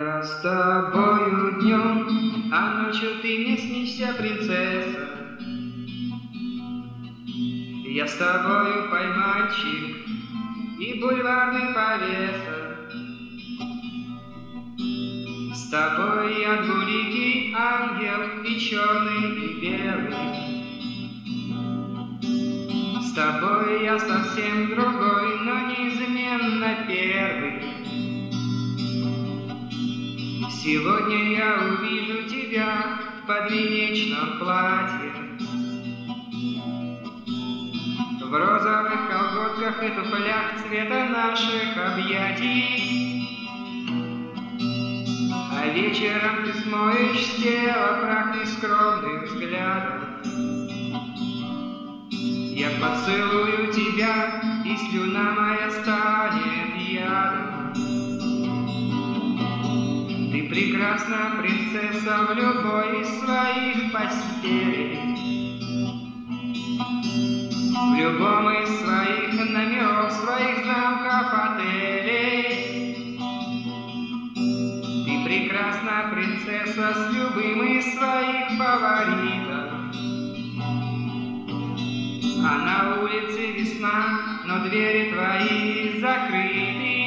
Я с тобою днем, а ночью ты мне снишься, принцесса. Я с тобою поймальчик и бульварный повеса. С тобой я двуликий ангел и черный, и белый. С тобой я совсем другой, но неизменно первый. Сегодня я увижу тебя в подвенечном платье, В розовых колготках и туфлях цвета наших объятий. А вечером ты смоешь с тела прах нескромных взглядов. Я поцелую тебя, и слюна моя станет ядом. Прекрасна, принцесса, в любой из своих постелей. В любом из своих номеров, своих замков, отелей. Ты прекрасна, принцесса, с любым из своих фаворитов. А на улице весна, но двери твои закрыты.